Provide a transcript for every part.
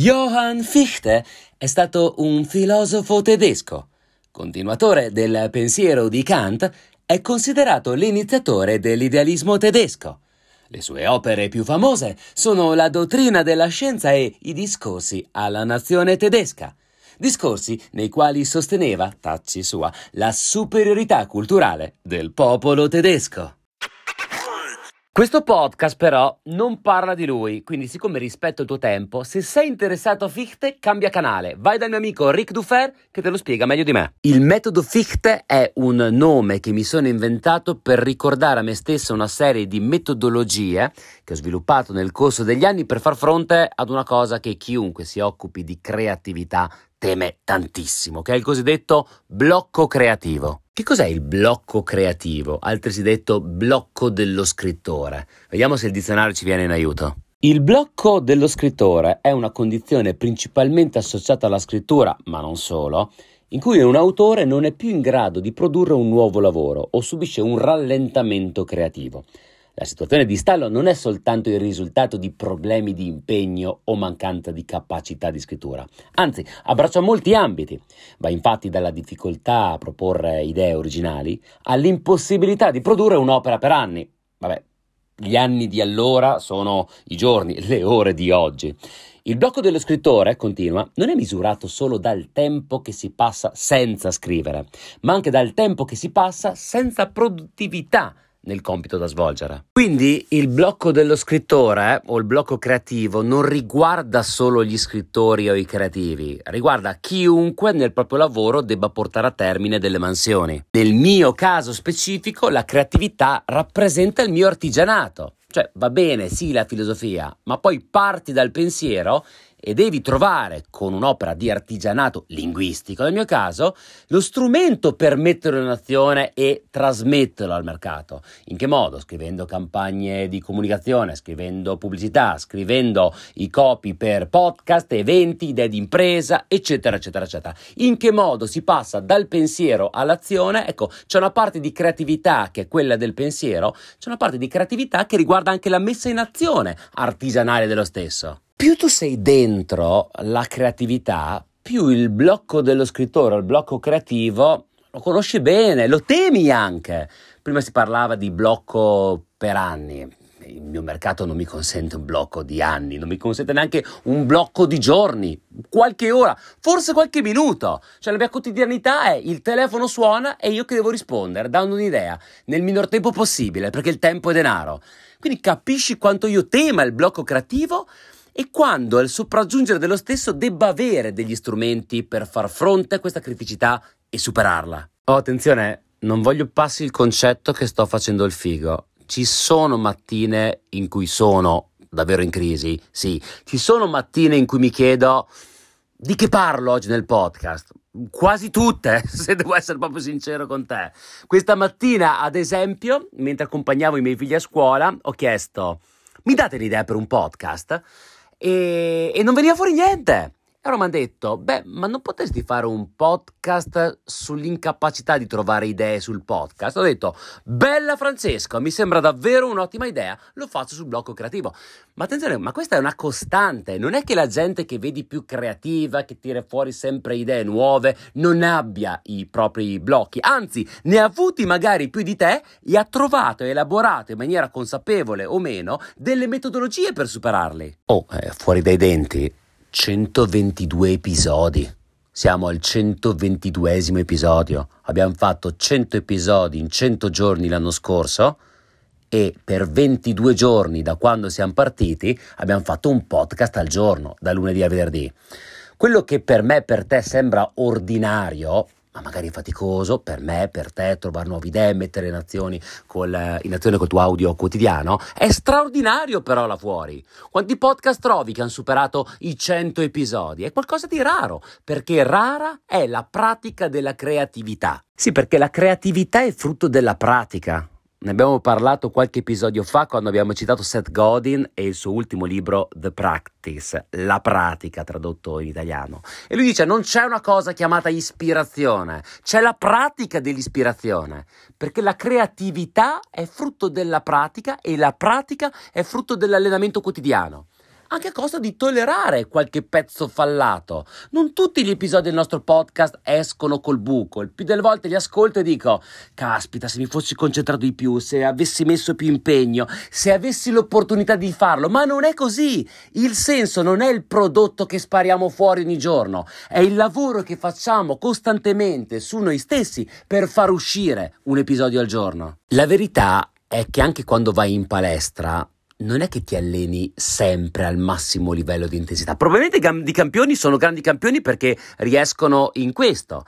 Johann Fichte è stato un filosofo tedesco. Continuatore del pensiero di Kant, è considerato l'iniziatore dell'idealismo tedesco. Le sue opere più famose sono La dottrina della scienza e I discorsi alla nazione tedesca. Discorsi nei quali sosteneva, tacci sua, la superiorità culturale del popolo tedesco. Questo podcast però non parla di lui, quindi siccome rispetto il tuo tempo, se sei interessato a Fichte cambia canale, vai dal mio amico Rick Dufer che te lo spiega meglio di me. Il metodo Fichte è un nome che mi sono inventato per ricordare a me stesso una serie di metodologie che ho sviluppato nel corso degli anni per far fronte ad una cosa che chiunque si occupi di creatività teme tantissimo, che è il cosiddetto blocco creativo. Che cos'è il blocco creativo, altresì detto blocco dello scrittore? Vediamo se il dizionario ci viene in aiuto. Il blocco dello scrittore è una condizione principalmente associata alla scrittura, ma non solo, in cui un autore non è più in grado di produrre un nuovo lavoro o subisce un rallentamento creativo. La situazione di stallo non è soltanto il risultato di problemi di impegno o mancanza di capacità di scrittura, anzi abbraccia molti ambiti. Va infatti dalla difficoltà a proporre idee originali all'impossibilità di produrre un'opera per anni. Vabbè, gli anni di allora sono i giorni, le ore di oggi. Il blocco dello scrittore, continua, non è misurato solo dal tempo che si passa senza scrivere, ma anche dal tempo che si passa senza produttività nel compito da svolgere. Quindi il blocco dello scrittore o il blocco creativo non riguarda solo gli scrittori o i creativi, riguarda chiunque nel proprio lavoro debba portare a termine delle mansioni. Nel mio caso specifico la creatività rappresenta il mio artigianato. Cioè va bene, sì, la filosofia, ma poi parti dal pensiero e devi trovare con un'opera di artigianato linguistico, nel mio caso, lo strumento per metterlo in azione e trasmetterlo al mercato. In che modo? Scrivendo campagne di comunicazione, scrivendo pubblicità, scrivendo i copy per podcast, eventi, idee di impresa, eccetera, eccetera, eccetera. In che modo si passa dal pensiero all'azione? Ecco, c'è una parte di creatività che è quella del pensiero, c'è una parte di creatività che riguarda anche la messa in azione artigianale dello stesso più tu sei dentro la creatività, più il blocco dello scrittore, il blocco creativo, lo conosci bene, lo temi anche. Prima si parlava di blocco per anni. Il mio mercato non mi consente un blocco di anni, non mi consente neanche un blocco di giorni, qualche ora, forse qualche minuto. Cioè la mia quotidianità è il telefono suona e io che devo rispondere, dando un'idea, nel minor tempo possibile, perché il tempo è denaro. Quindi capisci quanto io tema il blocco creativo e quando al sopraggiungere dello stesso debba avere degli strumenti per far fronte a questa criticità e superarla. Oh, attenzione, non voglio passi il concetto che sto facendo il figo. Ci sono mattine in cui sono davvero in crisi, sì, ci sono mattine in cui mi chiedo di che parlo oggi nel podcast? Quasi tutte, se devo essere proprio sincero con te. Questa mattina, ad esempio, mentre accompagnavo i miei figli a scuola, ho chiesto: mi date l'idea per un podcast? E, e non veniva fuori niente. Allora mi hanno detto, beh, ma non potresti fare un podcast sull'incapacità di trovare idee sul podcast? Ho detto, bella Francesco, mi sembra davvero un'ottima idea, lo faccio sul blocco creativo. Ma attenzione, ma questa è una costante, non è che la gente che vedi più creativa, che tira fuori sempre idee nuove, non abbia i propri blocchi, anzi, ne ha avuti magari più di te e ha trovato e elaborato in maniera consapevole o meno delle metodologie per superarli. Oh, eh, fuori dai denti 122 episodi. Siamo al 122esimo episodio. Abbiamo fatto 100 episodi in 100 giorni l'anno scorso e per 22 giorni da quando siamo partiti abbiamo fatto un podcast al giorno, da lunedì a venerdì. Quello che per me e per te sembra ordinario, ma magari faticoso per me, per te, trovare nuove idee, mettere in azione, col, in azione col tuo audio quotidiano, è straordinario però là fuori. Quanti podcast trovi che hanno superato i 100 episodi? È qualcosa di raro, perché rara è la pratica della creatività. Sì, perché la creatività è frutto della pratica. Ne abbiamo parlato qualche episodio fa quando abbiamo citato Seth Godin e il suo ultimo libro The Practice, la pratica tradotto in italiano. E lui dice non c'è una cosa chiamata ispirazione, c'è la pratica dell'ispirazione, perché la creatività è frutto della pratica e la pratica è frutto dell'allenamento quotidiano. Anche a costo di tollerare qualche pezzo fallato. Non tutti gli episodi del nostro podcast escono col buco, il più delle volte li ascolto e dico, caspita, se mi fossi concentrato di più, se avessi messo più impegno, se avessi l'opportunità di farlo, ma non è così. Il senso non è il prodotto che spariamo fuori ogni giorno, è il lavoro che facciamo costantemente su noi stessi per far uscire un episodio al giorno. La verità è che anche quando vai in palestra non è che ti alleni sempre al massimo livello di intensità. Probabilmente i grandi campioni sono grandi campioni perché riescono in questo.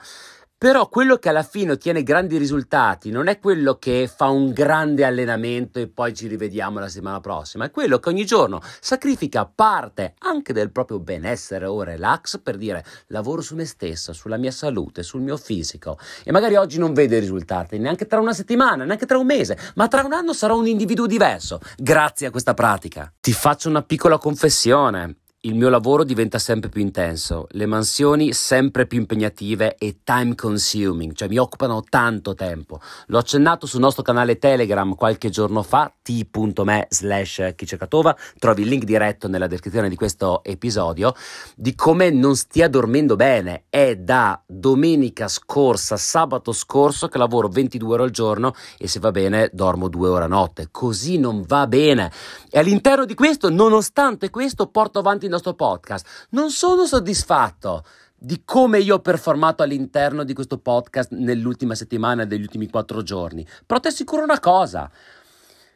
Però quello che alla fine ottiene grandi risultati non è quello che fa un grande allenamento e poi ci rivediamo la settimana prossima, è quello che ogni giorno sacrifica parte anche del proprio benessere o relax per dire lavoro su me stesso, sulla mia salute, sul mio fisico e magari oggi non vede i risultati, neanche tra una settimana, neanche tra un mese, ma tra un anno sarò un individuo diverso grazie a questa pratica. Ti faccio una piccola confessione. Il mio lavoro diventa sempre più intenso, le mansioni sempre più impegnative e time consuming, cioè mi occupano tanto tempo. L'ho accennato sul nostro canale Telegram qualche giorno fa, t.me slash chicercatova, trovi il link diretto nella descrizione di questo episodio, di come non stia dormendo bene. È da domenica scorsa, sabato scorso, che lavoro 22 ore al giorno e se va bene dormo 2 ore a notte. Così non va bene. E all'interno di questo, nonostante questo, porto avanti nostro podcast. Non sono soddisfatto di come io ho performato all'interno di questo podcast nell'ultima settimana, degli ultimi quattro giorni. Però ti assicuro una cosa.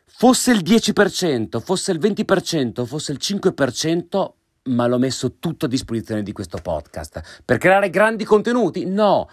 Fosse il 10%, fosse il 20%, fosse il 5%, ma l'ho messo tutto a disposizione di questo podcast. Per creare grandi contenuti? No.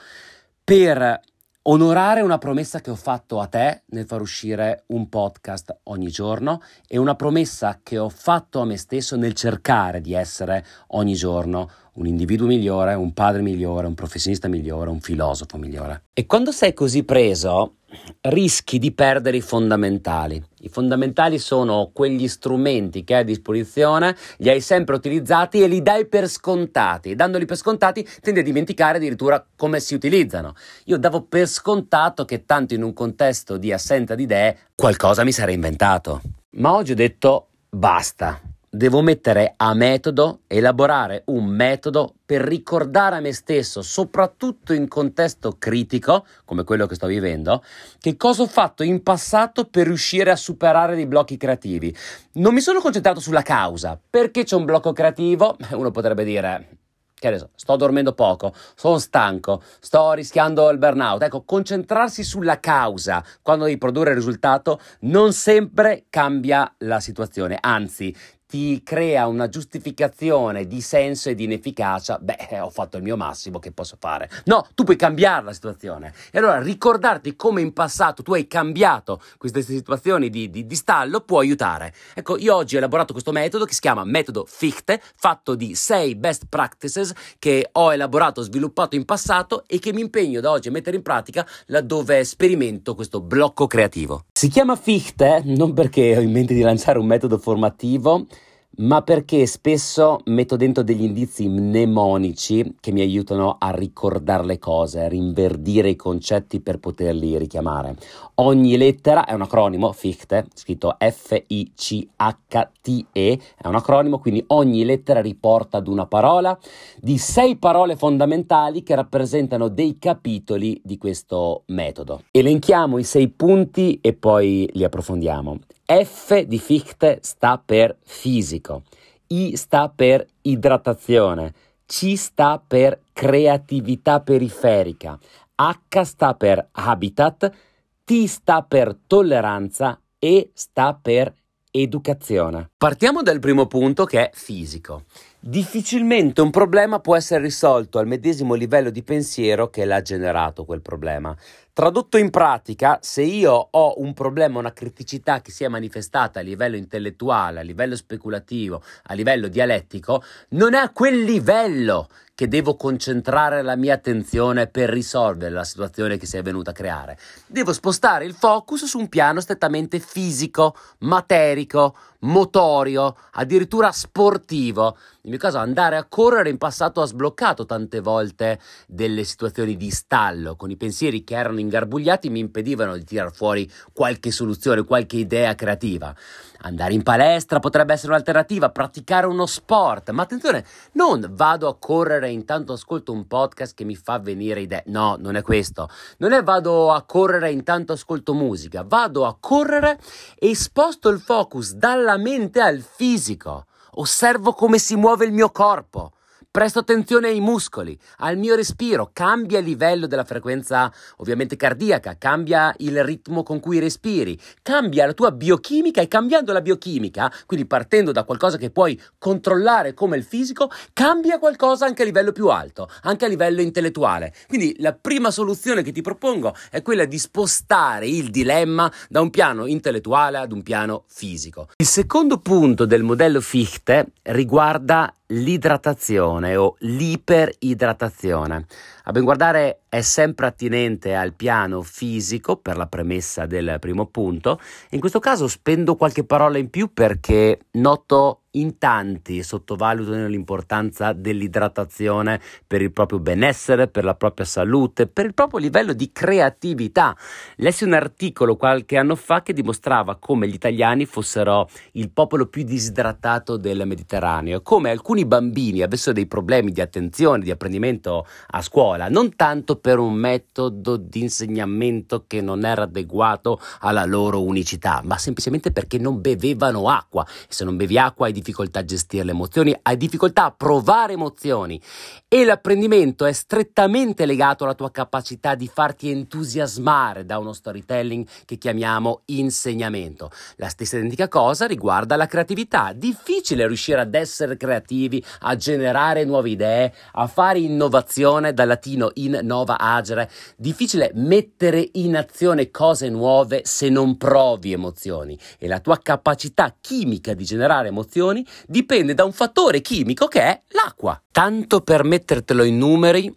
Per onorare una promessa che ho fatto a te nel far uscire un podcast ogni giorno e una promessa che ho fatto a me stesso nel cercare di essere ogni giorno un individuo migliore, un padre migliore, un professionista migliore, un filosofo migliore. E quando sei così preso, rischi di perdere i fondamentali. I fondamentali sono quegli strumenti che hai a disposizione, li hai sempre utilizzati e li dai per scontati. Dandoli per scontati tendi a dimenticare addirittura come si utilizzano. Io davo per scontato che tanto in un contesto di assenza di idee qualcosa mi sarei inventato. Ma oggi ho detto basta devo mettere a metodo, elaborare un metodo per ricordare a me stesso, soprattutto in contesto critico, come quello che sto vivendo, che cosa ho fatto in passato per riuscire a superare dei blocchi creativi. Non mi sono concentrato sulla causa, perché c'è un blocco creativo? Uno potrebbe dire, che adesso sto dormendo poco, sono stanco, sto rischiando il burnout. Ecco, concentrarsi sulla causa quando devi produrre il risultato non sempre cambia la situazione, anzi ti crea una giustificazione di senso e di inefficacia, beh, ho fatto il mio massimo che posso fare. No, tu puoi cambiare la situazione. E allora ricordarti come in passato tu hai cambiato queste situazioni di, di, di stallo può aiutare. Ecco, io oggi ho elaborato questo metodo che si chiama metodo Fichte, fatto di sei best practices che ho elaborato, sviluppato in passato e che mi impegno da oggi a mettere in pratica laddove sperimento questo blocco creativo. Si chiama Fichte non perché ho in mente di lanciare un metodo formativo, ma perché spesso metto dentro degli indizi mnemonici che mi aiutano a ricordare le cose, a rinverdire i concetti per poterli richiamare. Ogni lettera è un acronimo, Fichte, scritto F-I-C-H-T-E, è un acronimo, quindi ogni lettera riporta ad una parola di sei parole fondamentali che rappresentano dei capitoli di questo metodo. Elenchiamo i sei punti e poi li approfondiamo. F di Fichte sta per fisico, I sta per idratazione, C sta per creatività periferica, H sta per habitat, T sta per tolleranza E sta per educazione. Partiamo dal primo punto che è fisico. Difficilmente un problema può essere risolto al medesimo livello di pensiero che l'ha generato quel problema. Tradotto in pratica, se io ho un problema, una criticità che si è manifestata a livello intellettuale, a livello speculativo, a livello dialettico, non è a quel livello che devo concentrare la mia attenzione per risolvere la situazione che si è venuta a creare. Devo spostare il focus su un piano strettamente fisico, materico, motorio, addirittura sportivo Nel mio caso andare a correre in passato ha sbloccato tante volte delle situazioni di stallo, con i pensieri che erano ingarbugliati mi impedivano di tirar fuori qualche soluzione, qualche idea creativa. Andare in palestra potrebbe essere un'alternativa, praticare uno sport, ma attenzione, non vado a correre e intanto ascolto un podcast che mi fa venire idee. No, non è questo. Non è vado a correre e intanto ascolto musica, vado a correre e sposto il focus dalla mente al fisico. Osservo come si muove il mio corpo. Presto attenzione ai muscoli, al mio respiro, cambia il livello della frequenza ovviamente cardiaca, cambia il ritmo con cui respiri, cambia la tua biochimica e cambiando la biochimica, quindi partendo da qualcosa che puoi controllare come il fisico, cambia qualcosa anche a livello più alto, anche a livello intellettuale. Quindi la prima soluzione che ti propongo è quella di spostare il dilemma da un piano intellettuale ad un piano fisico. Il secondo punto del modello Fichte riguarda l'idratazione o l'iperidratazione. A ben guardare è sempre attinente al piano fisico per la premessa del primo punto. In questo caso spendo qualche parola in più perché noto in tanti sottovalutano l'importanza dell'idratazione per il proprio benessere, per la propria salute, per il proprio livello di creatività. Lessi un articolo qualche anno fa che dimostrava come gli italiani fossero il popolo più disidratato del Mediterraneo, come alcuni bambini avessero dei problemi di attenzione, di apprendimento a scuola, non tanto per un metodo di insegnamento che non era adeguato alla loro unicità, ma semplicemente perché non bevevano acqua. E se non bevi acqua hai difficoltà a gestire le emozioni, hai difficoltà a provare emozioni e l'apprendimento è strettamente legato alla tua capacità di farti entusiasmare da uno storytelling che chiamiamo insegnamento. La stessa identica cosa riguarda la creatività. Difficile riuscire ad essere creativi, a generare nuove idee, a fare innovazione, dal latino in nova agere. Difficile mettere in azione cose nuove se non provi emozioni e la tua capacità chimica di generare emozioni dipende da un fattore chimico che è l'acqua. Tanto per mettertelo in numeri,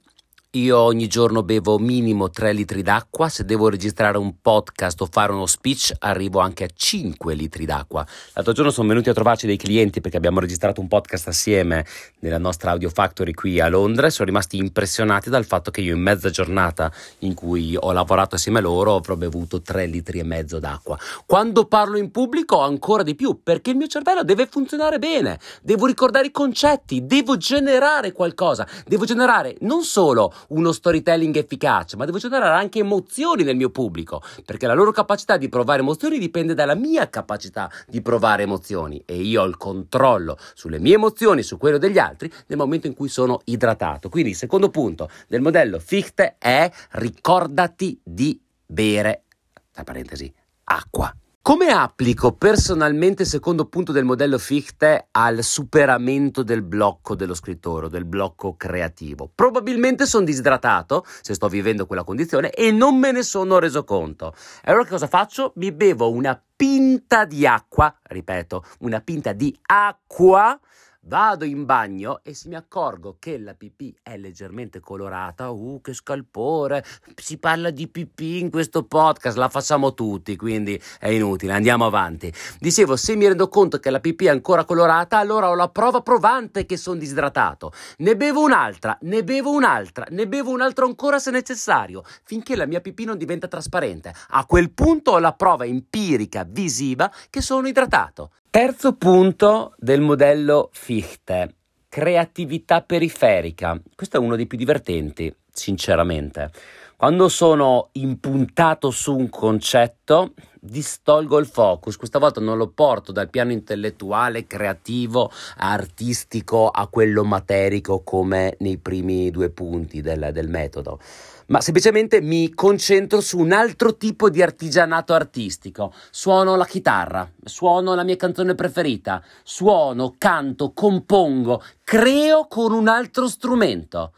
io ogni giorno bevo minimo 3 litri d'acqua, se devo registrare un podcast o fare uno speech arrivo anche a 5 litri d'acqua. L'altro giorno sono venuti a trovarci dei clienti perché abbiamo registrato un podcast assieme nella nostra Audio Factory qui a Londra e sono rimasti impressionati dal fatto che io in mezza giornata in cui ho lavorato assieme a loro avrò bevuto 3 litri e mezzo d'acqua. Quando parlo in pubblico ancora di più perché il mio cervello deve funzionare bene, devo ricordare i concetti, devo generare qualcosa, devo generare non solo uno storytelling efficace, ma devo generare anche emozioni nel mio pubblico, perché la loro capacità di provare emozioni dipende dalla mia capacità di provare emozioni e io ho il controllo sulle mie emozioni, su quello degli altri, nel momento in cui sono idratato. Quindi il secondo punto del modello Fichte è ricordati di bere, tra parentesi, acqua. Come applico personalmente il secondo punto del modello Fichte al superamento del blocco dello scrittore, del blocco creativo? Probabilmente sono disidratato, se sto vivendo quella condizione, e non me ne sono reso conto. E allora cosa faccio? Mi bevo una pinta di acqua, ripeto, una pinta di acqua Vado in bagno e se mi accorgo che la pipì è leggermente colorata, uh, che scalpore, si parla di pipì in questo podcast, la facciamo tutti, quindi è inutile, andiamo avanti. Dicevo, se mi rendo conto che la pipì è ancora colorata, allora ho la prova provante che sono disidratato. Ne bevo un'altra, ne bevo un'altra, ne bevo un'altra ancora se necessario, finché la mia pipì non diventa trasparente. A quel punto ho la prova empirica, visiva, che sono idratato. Terzo punto del modello Fichte, creatività periferica. Questo è uno dei più divertenti, sinceramente. Quando sono impuntato su un concetto, distolgo il focus. Questa volta non lo porto dal piano intellettuale, creativo, artistico a quello materico come nei primi due punti del, del metodo ma semplicemente mi concentro su un altro tipo di artigianato artistico. Suono la chitarra, suono la mia canzone preferita, suono, canto, compongo, creo con un altro strumento.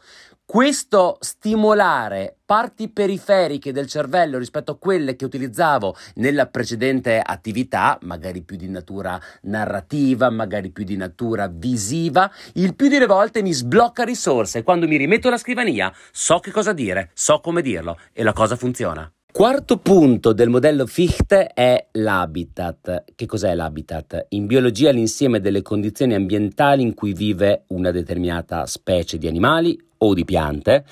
Questo stimolare parti periferiche del cervello rispetto a quelle che utilizzavo nella precedente attività, magari più di natura narrativa, magari più di natura visiva, il più delle volte mi sblocca risorse. Quando mi rimetto alla scrivania so che cosa dire, so come dirlo e la cosa funziona. Quarto punto del modello Fichte è l'habitat. Che cos'è l'habitat? In biologia l'insieme delle condizioni ambientali in cui vive una determinata specie di animali o di piante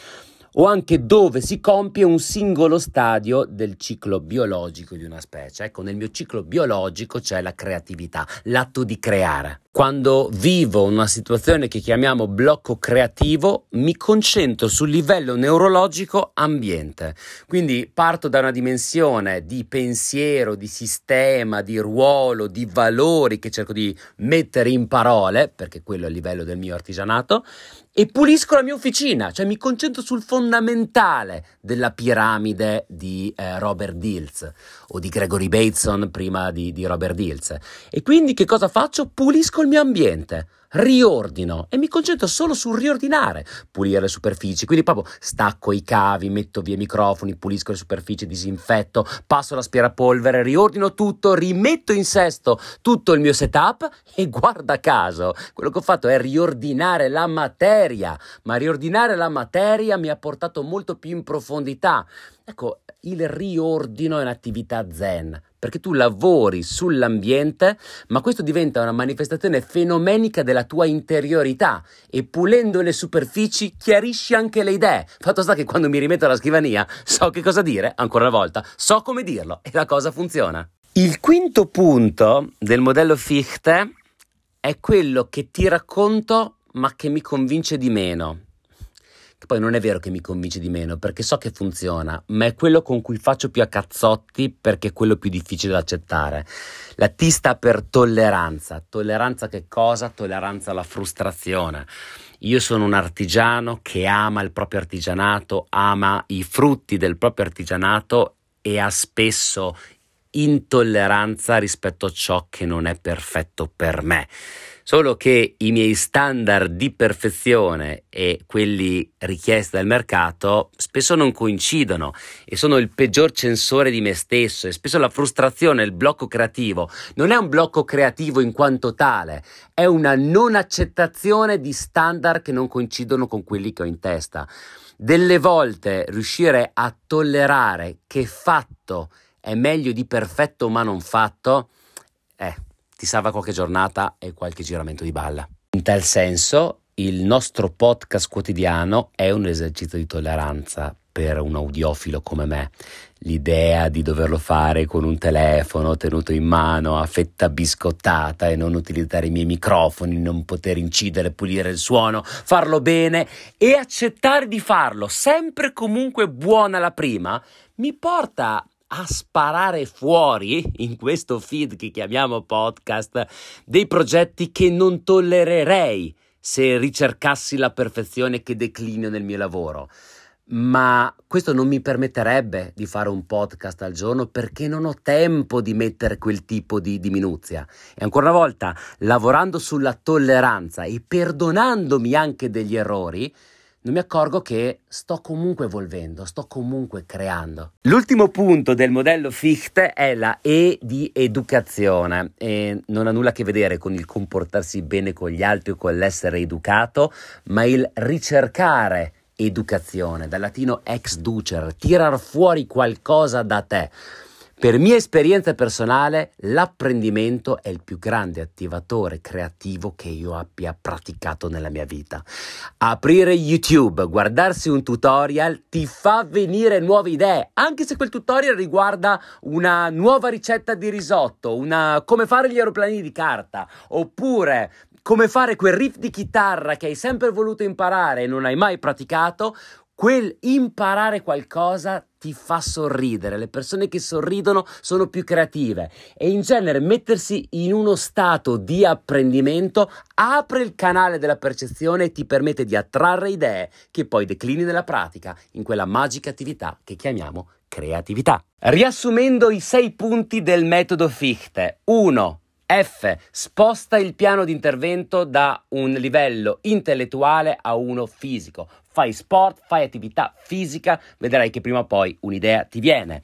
o anche dove si compie un singolo stadio del ciclo biologico di una specie. Ecco, nel mio ciclo biologico c'è la creatività, l'atto di creare. Quando vivo una situazione che chiamiamo blocco creativo, mi concentro sul livello neurologico ambiente. Quindi parto da una dimensione di pensiero, di sistema, di ruolo, di valori che cerco di mettere in parole, perché quello è il livello del mio artigianato, e pulisco la mia officina, cioè mi concentro sul fondamentale della piramide di eh, Robert Dills o di Gregory Bateson prima di, di Robert Dills. E quindi che cosa faccio? Pulisco il mio ambiente riordino e mi concentro solo sul riordinare, pulire le superfici, quindi proprio stacco i cavi, metto via i microfoni, pulisco le superfici, disinfetto, passo l'aspirapolvere, riordino tutto, rimetto in sesto tutto il mio setup e guarda caso, quello che ho fatto è riordinare la materia, ma riordinare la materia mi ha portato molto più in profondità. Ecco, il riordino è un'attività zen, perché tu lavori sull'ambiente, ma questo diventa una manifestazione fenomenica della tua interiorità e pulendo le superfici chiarisci anche le idee. Fatto sta che quando mi rimetto alla scrivania so che cosa dire, ancora una volta, so come dirlo e la cosa funziona. Il quinto punto del modello Fichte è quello che ti racconto ma che mi convince di meno poi non è vero che mi convince di meno, perché so che funziona, ma è quello con cui faccio più a cazzotti perché è quello più difficile da accettare. La T sta per tolleranza. Tolleranza che cosa? Tolleranza alla frustrazione. Io sono un artigiano che ama il proprio artigianato, ama i frutti del proprio artigianato e ha spesso intolleranza rispetto a ciò che non è perfetto per me. Solo che i miei standard di perfezione e quelli richiesti dal mercato spesso non coincidono e sono il peggior censore di me stesso e spesso la frustrazione, il blocco creativo non è un blocco creativo in quanto tale, è una non accettazione di standard che non coincidono con quelli che ho in testa. Delle volte riuscire a tollerare che fatto è meglio di perfetto ma non fatto, eh, ti salva qualche giornata e qualche giramento di balla. In tal senso, il nostro podcast quotidiano è un esercizio di tolleranza per un audiofilo come me. L'idea di doverlo fare con un telefono tenuto in mano a fetta biscottata e non utilizzare i miei microfoni, non poter incidere, pulire il suono, farlo bene e accettare di farlo sempre comunque buona la prima, mi porta a sparare fuori in questo feed che chiamiamo podcast dei progetti che non tollererei se ricercassi la perfezione che declino nel mio lavoro. Ma questo non mi permetterebbe di fare un podcast al giorno perché non ho tempo di mettere quel tipo di, di minuzia. E ancora una volta, lavorando sulla tolleranza e perdonandomi anche degli errori, non mi accorgo che sto comunque evolvendo, sto comunque creando. L'ultimo punto del modello Fichte è la E di educazione e non ha nulla a che vedere con il comportarsi bene con gli altri o con l'essere educato, ma il ricercare educazione, dal latino ex ducer, tirar fuori qualcosa da te. Per mia esperienza personale, l'apprendimento è il più grande attivatore creativo che io abbia praticato nella mia vita. Aprire YouTube, guardarsi un tutorial ti fa venire nuove idee, anche se quel tutorial riguarda una nuova ricetta di risotto, una come fare gli aeroplani di carta, oppure come fare quel riff di chitarra che hai sempre voluto imparare e non hai mai praticato, quel imparare qualcosa ti fa sorridere, le persone che sorridono sono più creative e in genere mettersi in uno stato di apprendimento apre il canale della percezione e ti permette di attrarre idee che poi declini nella pratica in quella magica attività che chiamiamo creatività. Riassumendo i sei punti del metodo Fichte. 1. F. Sposta il piano di intervento da un livello intellettuale a uno fisico. Fai sport, fai attività fisica, vedrai che prima o poi un'idea ti viene.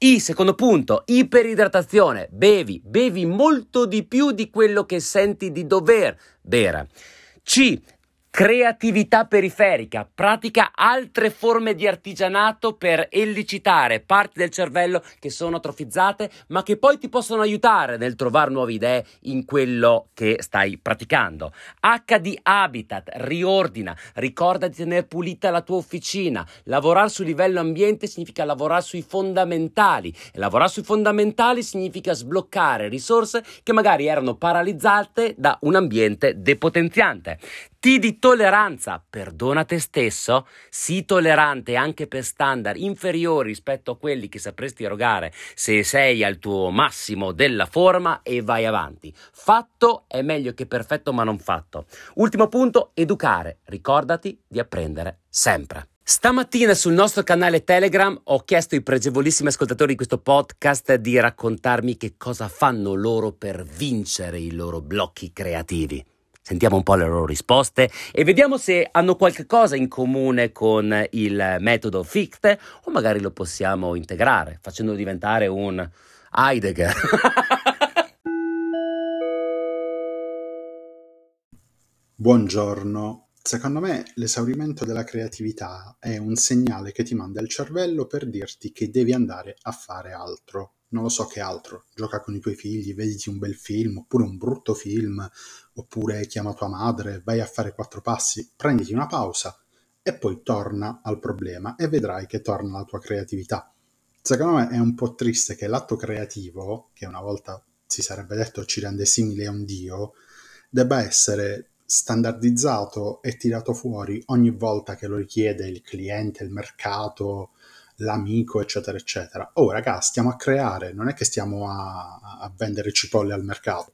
I, secondo punto, iperidratazione. Bevi, bevi molto di più di quello che senti di dover bere. C, Creatività periferica, pratica altre forme di artigianato per ellicitare parti del cervello che sono atrofizzate, ma che poi ti possono aiutare nel trovare nuove idee in quello che stai praticando. H di Habitat, riordina, ricorda di tenere pulita la tua officina. Lavorare sul livello ambiente significa lavorare sui fondamentali e lavorare sui fondamentali significa sbloccare risorse che magari erano paralizzate da un ambiente depotenziante. T di tolleranza, perdona te stesso, sii tollerante anche per standard inferiori rispetto a quelli che sapresti erogare se sei al tuo massimo della forma e vai avanti. Fatto è meglio che perfetto ma non fatto. Ultimo punto, educare. Ricordati di apprendere sempre. Stamattina sul nostro canale Telegram ho chiesto ai pregevolissimi ascoltatori di questo podcast di raccontarmi che cosa fanno loro per vincere i loro blocchi creativi. Sentiamo un po' le loro risposte e vediamo se hanno qualche cosa in comune con il metodo Fichte o magari lo possiamo integrare facendolo diventare un Heidegger. Buongiorno. Secondo me l'esaurimento della creatività è un segnale che ti manda il cervello per dirti che devi andare a fare altro non lo so che altro, gioca con i tuoi figli, vediti un bel film, oppure un brutto film, oppure chiama tua madre, vai a fare quattro passi, prenditi una pausa e poi torna al problema e vedrai che torna la tua creatività. Secondo me è un po' triste che l'atto creativo, che una volta si sarebbe detto ci rende simile a un dio, debba essere standardizzato e tirato fuori ogni volta che lo richiede il cliente, il mercato, l'amico, eccetera, eccetera. Oh, raga, stiamo a creare, non è che stiamo a, a vendere cipolle al mercato.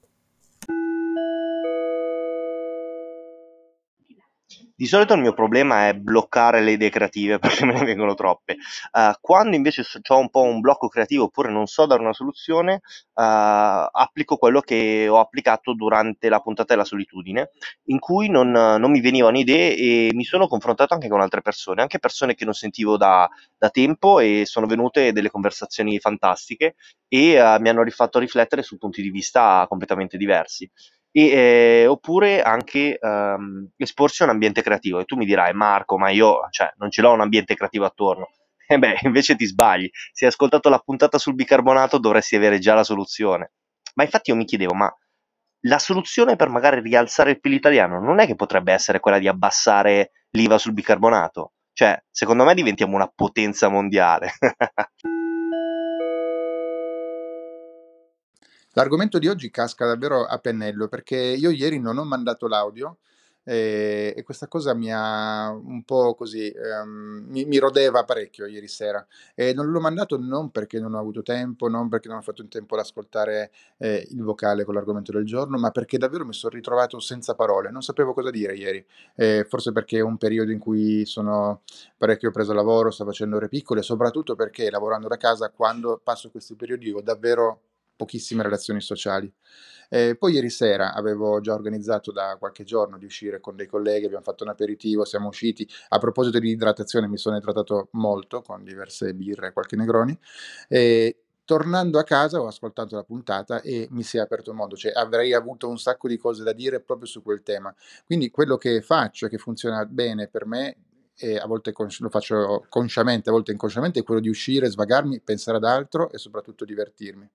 Di solito il mio problema è bloccare le idee creative perché me ne vengono troppe. Uh, quando invece ho un po' un blocco creativo oppure non so dare una soluzione, uh, applico quello che ho applicato durante la puntata della solitudine, in cui non, non, mi venivano idee e mi sono confrontato anche con altre persone, anche persone che non sentivo da, da tempo e sono venute delle conversazioni fantastiche e uh, mi hanno rifatto riflettere su punti di vista completamente diversi e, eh, oppure anche ehm, esporsi a un ambiente creativo. E tu mi dirai, Marco, ma io cioè, non ce l'ho un ambiente creativo attorno. E beh, invece ti sbagli. Se hai ascoltato la puntata sul bicarbonato dovresti avere già la soluzione. Ma infatti io mi chiedevo, ma la soluzione per magari rialzare il PIL italiano non è che potrebbe essere quella di abbassare l'IVA sul bicarbonato? Cioè, secondo me diventiamo una potenza mondiale. L'argomento di oggi casca davvero a pennello perché io ieri non ho mandato l'audio eh, e questa cosa mi ha un po' così, ehm, mi, mi rodeva parecchio ieri sera. E non l'ho mandato non perché non ho avuto tempo, non perché non ho fatto in tempo ad ascoltare eh, il vocale con l'argomento del giorno, ma perché davvero mi sono ritrovato senza parole, non sapevo cosa dire ieri, eh, forse perché è un periodo in cui sono parecchio preso lavoro, sto facendo ore piccole, soprattutto perché lavorando da casa quando passo questi periodi ho davvero pochissime relazioni sociali. Eh, poi ieri sera avevo già organizzato da qualche giorno di uscire con dei colleghi, abbiamo fatto un aperitivo, siamo usciti. A proposito di idratazione mi sono idratato molto con diverse birre e qualche Negroni. E tornando a casa ho ascoltato la puntata e mi si è aperto il mondo, cioè avrei avuto un sacco di cose da dire proprio su quel tema. Quindi quello che faccio e che funziona bene per me e a volte lo faccio consciamente, a volte inconsciamente, è quello di uscire, svagarmi, pensare ad altro e soprattutto divertirmi.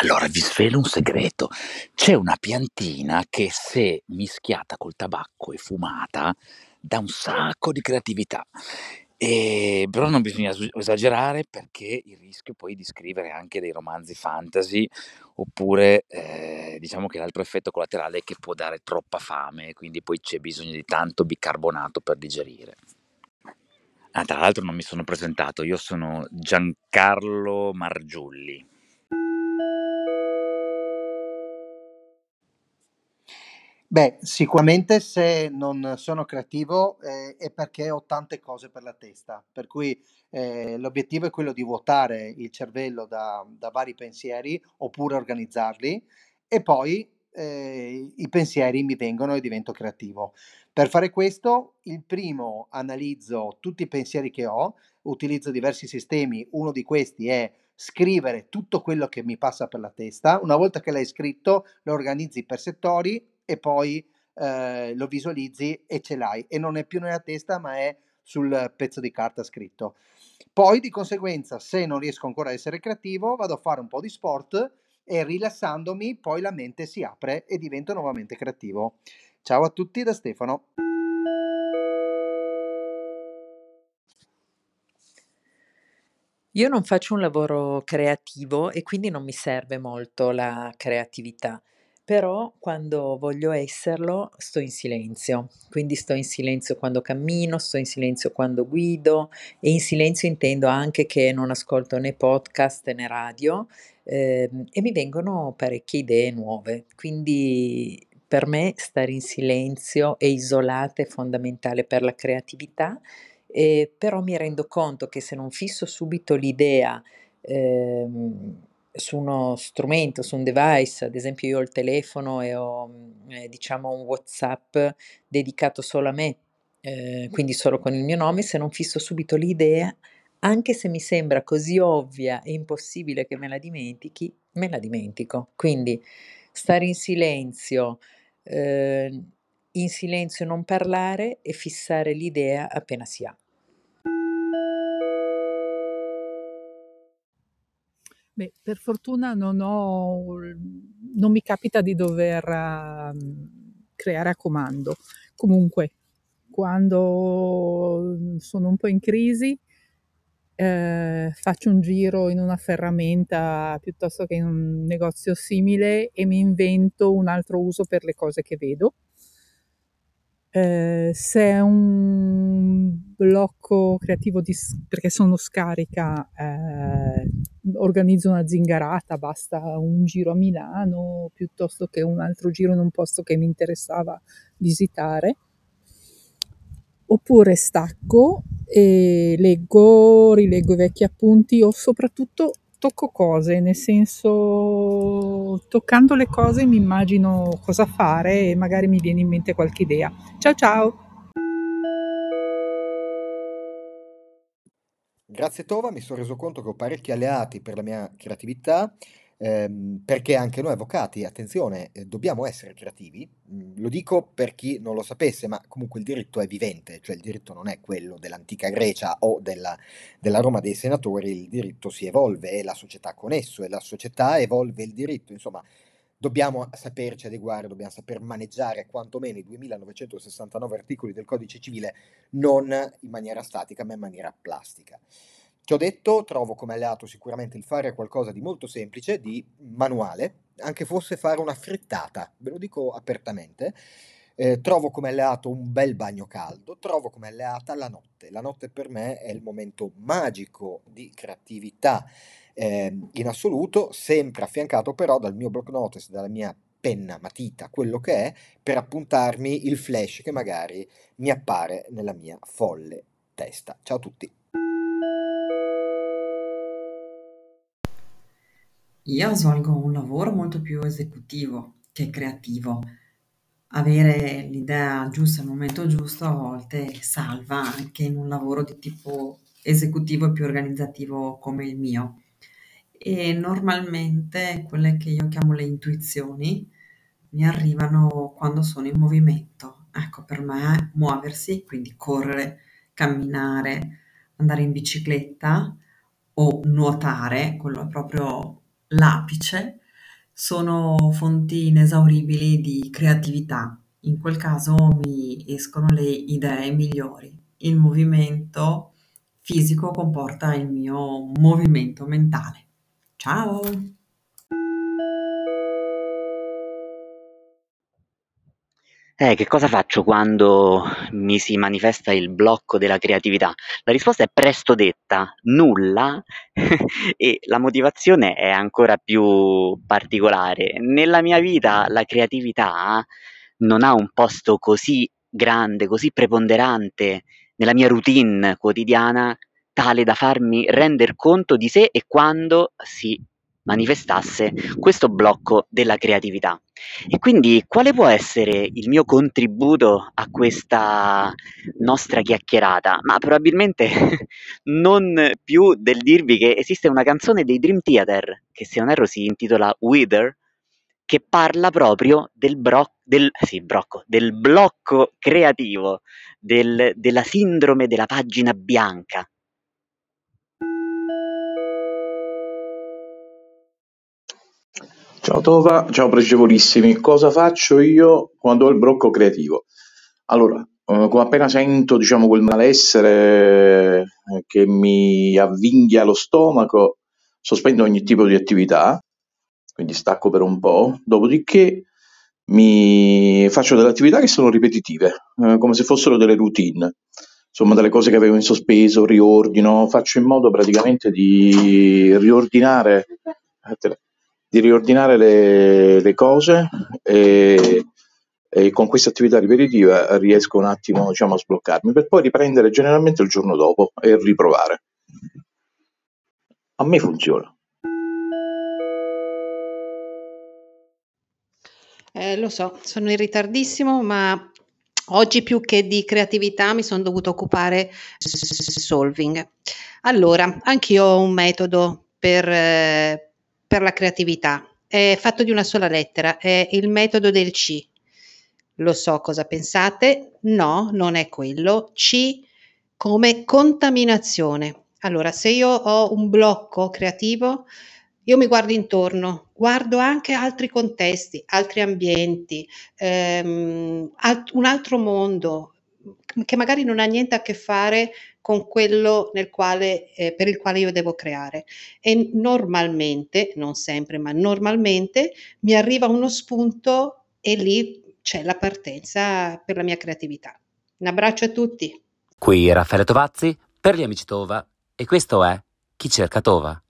Allora vi svelo un segreto: c'è una piantina che se mischiata col tabacco e fumata dà un sacco di creatività. Ehm, però non bisogna es esagerare perché il rischio poi di scrivere anche dei romanzi fantasy oppure, ehm, diciamo che l'altro effetto collaterale è che può dare troppa fame, quindi poi c'è bisogno di tanto bicarbonato per digerire. Ah, tra l'altro non mi sono presentato, io sono Giancarlo Margiulli. Beh, sicuramente se non sono creativo eh, è perché ho tante cose per la testa, per cui eh, l'obiettivo è quello di vuotare il cervello da, da vari pensieri oppure organizzarli e poi eh, i pensieri mi vengono e divento creativo. Per fare questo, il primo analizzo tutti i pensieri che ho, utilizzo diversi sistemi, uno di questi è scrivere tutto quello che mi passa per la testa. Una volta che l'hai scritto, lo organizzi per settori e poi eh, lo visualizzi e ce l'hai. E non è più nella testa, ma è sul pezzo di carta scritto. Poi di conseguenza, se non riesco ancora a essere creativo, vado a fare un po' di sport e rilassandomi poi la mente si apre e divento nuovamente creativo. Ciao a tutti da Stefano. Io non faccio un lavoro creativo e quindi non mi serve molto la creatività, però quando voglio esserlo sto in silenzio, quindi sto in silenzio quando cammino, sto in silenzio quando guido e in silenzio intendo anche che non ascolto né podcast né radio eh, e mi vengono parecchie idee nuove, quindi per me stare in silenzio e isolata è fondamentale per la creatività eh, però mi rendo conto che se non fisso subito l'idea ehm, su uno strumento, su un device, ad esempio io ho il telefono e ho eh, diciamo un WhatsApp dedicato solo a me, eh, quindi solo con il mio nome, se non fisso subito l'idea, anche se mi sembra così ovvia e impossibile che me la dimentichi, me la dimentico. Quindi stare in silenzio, eh, in silenzio non parlare e fissare l'idea appena si ha. Beh, per fortuna non ho non mi capita di dover, mhmm, creare a comando. Comunque, quando sono un po' in crisi, ehm, faccio un giro in una ferramenta piuttosto che in un negozio simile e mi invento un altro uso per le cose che vedo. Eh, se è un blocco creativo di, perché sono scarica, eh, organizzo una zingarata, basta un giro a Milano piuttosto che un altro giro in un posto che mi interessava visitare. Oppure stacco e leggo, rileggo i vecchi appunti o soprattutto tocco cose, nel senso toccando le cose mi immagino cosa fare e magari mi viene in mente qualche idea. Ciao ciao! Grazie Tova, mi sono reso conto che ho parecchi alleati per la mia creatività ehm, perché anche noi avvocati, attenzione, eh, dobbiamo essere creativi. Mm, lo dico per chi non lo sapesse, ma comunque il diritto è vivente, cioè il diritto non è quello dell'antica Grecia o della, della Roma dei senatori, il diritto si evolve e la società con esso e la società evolve il diritto, insomma dobbiamo saperci adeguare, dobbiamo saper maneggiare quantomeno i 2969 articoli del codice civile non in maniera statica ma in maniera plastica. Ci ho detto, trovo come alleato sicuramente il fare qualcosa di molto semplice, di manuale, anche fosse fare una frittata, ve lo dico apertamente. Eh, trovo come alleato un bel bagno caldo, trovo come alleata la notte. La notte per me è il momento magico di creatività eh, in assoluto, sempre affiancato però dal mio block notice, dalla mia penna, matita, quello che è, per appuntarmi il flash che magari mi appare nella mia folle testa. Ciao a tutti! Io svolgo un lavoro molto più esecutivo che creativo. Avere l'idea giusta al momento giusto a volte salva anche in un lavoro di tipo esecutivo e più organizzativo come il mio. E normalmente quelle che io chiamo le intuizioni mi arrivano quando sono in movimento. Ecco, per me muoversi, quindi correre, camminare, andare in bicicletta o nuotare, quello è proprio l'apice, sono fonti inesauribili di creatività. In quel caso mi escono le idee migliori. Il movimento fisico comporta il mio movimento mentale. Ciao! Eh, che cosa faccio quando mi si manifesta il blocco della creatività? La risposta è presto detta, nulla, e la motivazione è ancora più particolare. Nella mia vita la creatività non ha un posto così grande, così preponderante nella mia routine quotidiana, tale da farmi render conto di se e quando si manifestasse questo blocco della creatività. E quindi quale può essere il mio contributo a questa nostra chiacchierata? Ma probabilmente non più del dirvi che esiste una canzone dei Dream Theater, che se non erro si intitola Wither, che parla proprio del, bro- del, sì, brocco, del blocco creativo, del, della sindrome della pagina bianca. Ciao Tova, ciao pregevolissimi. Cosa faccio io quando ho il blocco creativo? Allora, eh, come appena sento, diciamo, quel malessere eh, che mi avvinghia lo stomaco, sospendo ogni tipo di attività, quindi stacco per un po', dopodiché mi faccio delle attività che sono ripetitive, eh, come se fossero delle routine, insomma delle cose che avevo in sospeso, riordino, faccio in modo praticamente di riordinare di riordinare le, le cose e, e, con questa attività ripetitiva riesco un attimo diciamo, a sbloccarmi per poi riprendere generalmente il giorno dopo e riprovare. A me funziona. Eh, lo so, sono in ritardissimo, ma oggi più che di creatività mi sono dovuta occupare di solving. Allora, anch'io ho un metodo per, eh, per la creatività. È fatto di una sola lettera, è il metodo del C. Lo so cosa pensate? No, non è quello. C come contaminazione. Allora, se io ho un blocco creativo, io mi guardo intorno, guardo anche altri contesti, altri ambienti, ehm, alt- un altro mondo che magari non ha niente a che fare con quello quale, eh, per il quale io devo creare. E normalmente, non sempre, ma normalmente mi arriva uno spunto e lì c'è la partenza per la mia creatività. Un abbraccio a tutti. Qui Raffaele Tovazzi per gli amici Tova e questo è Chi cerca Tova.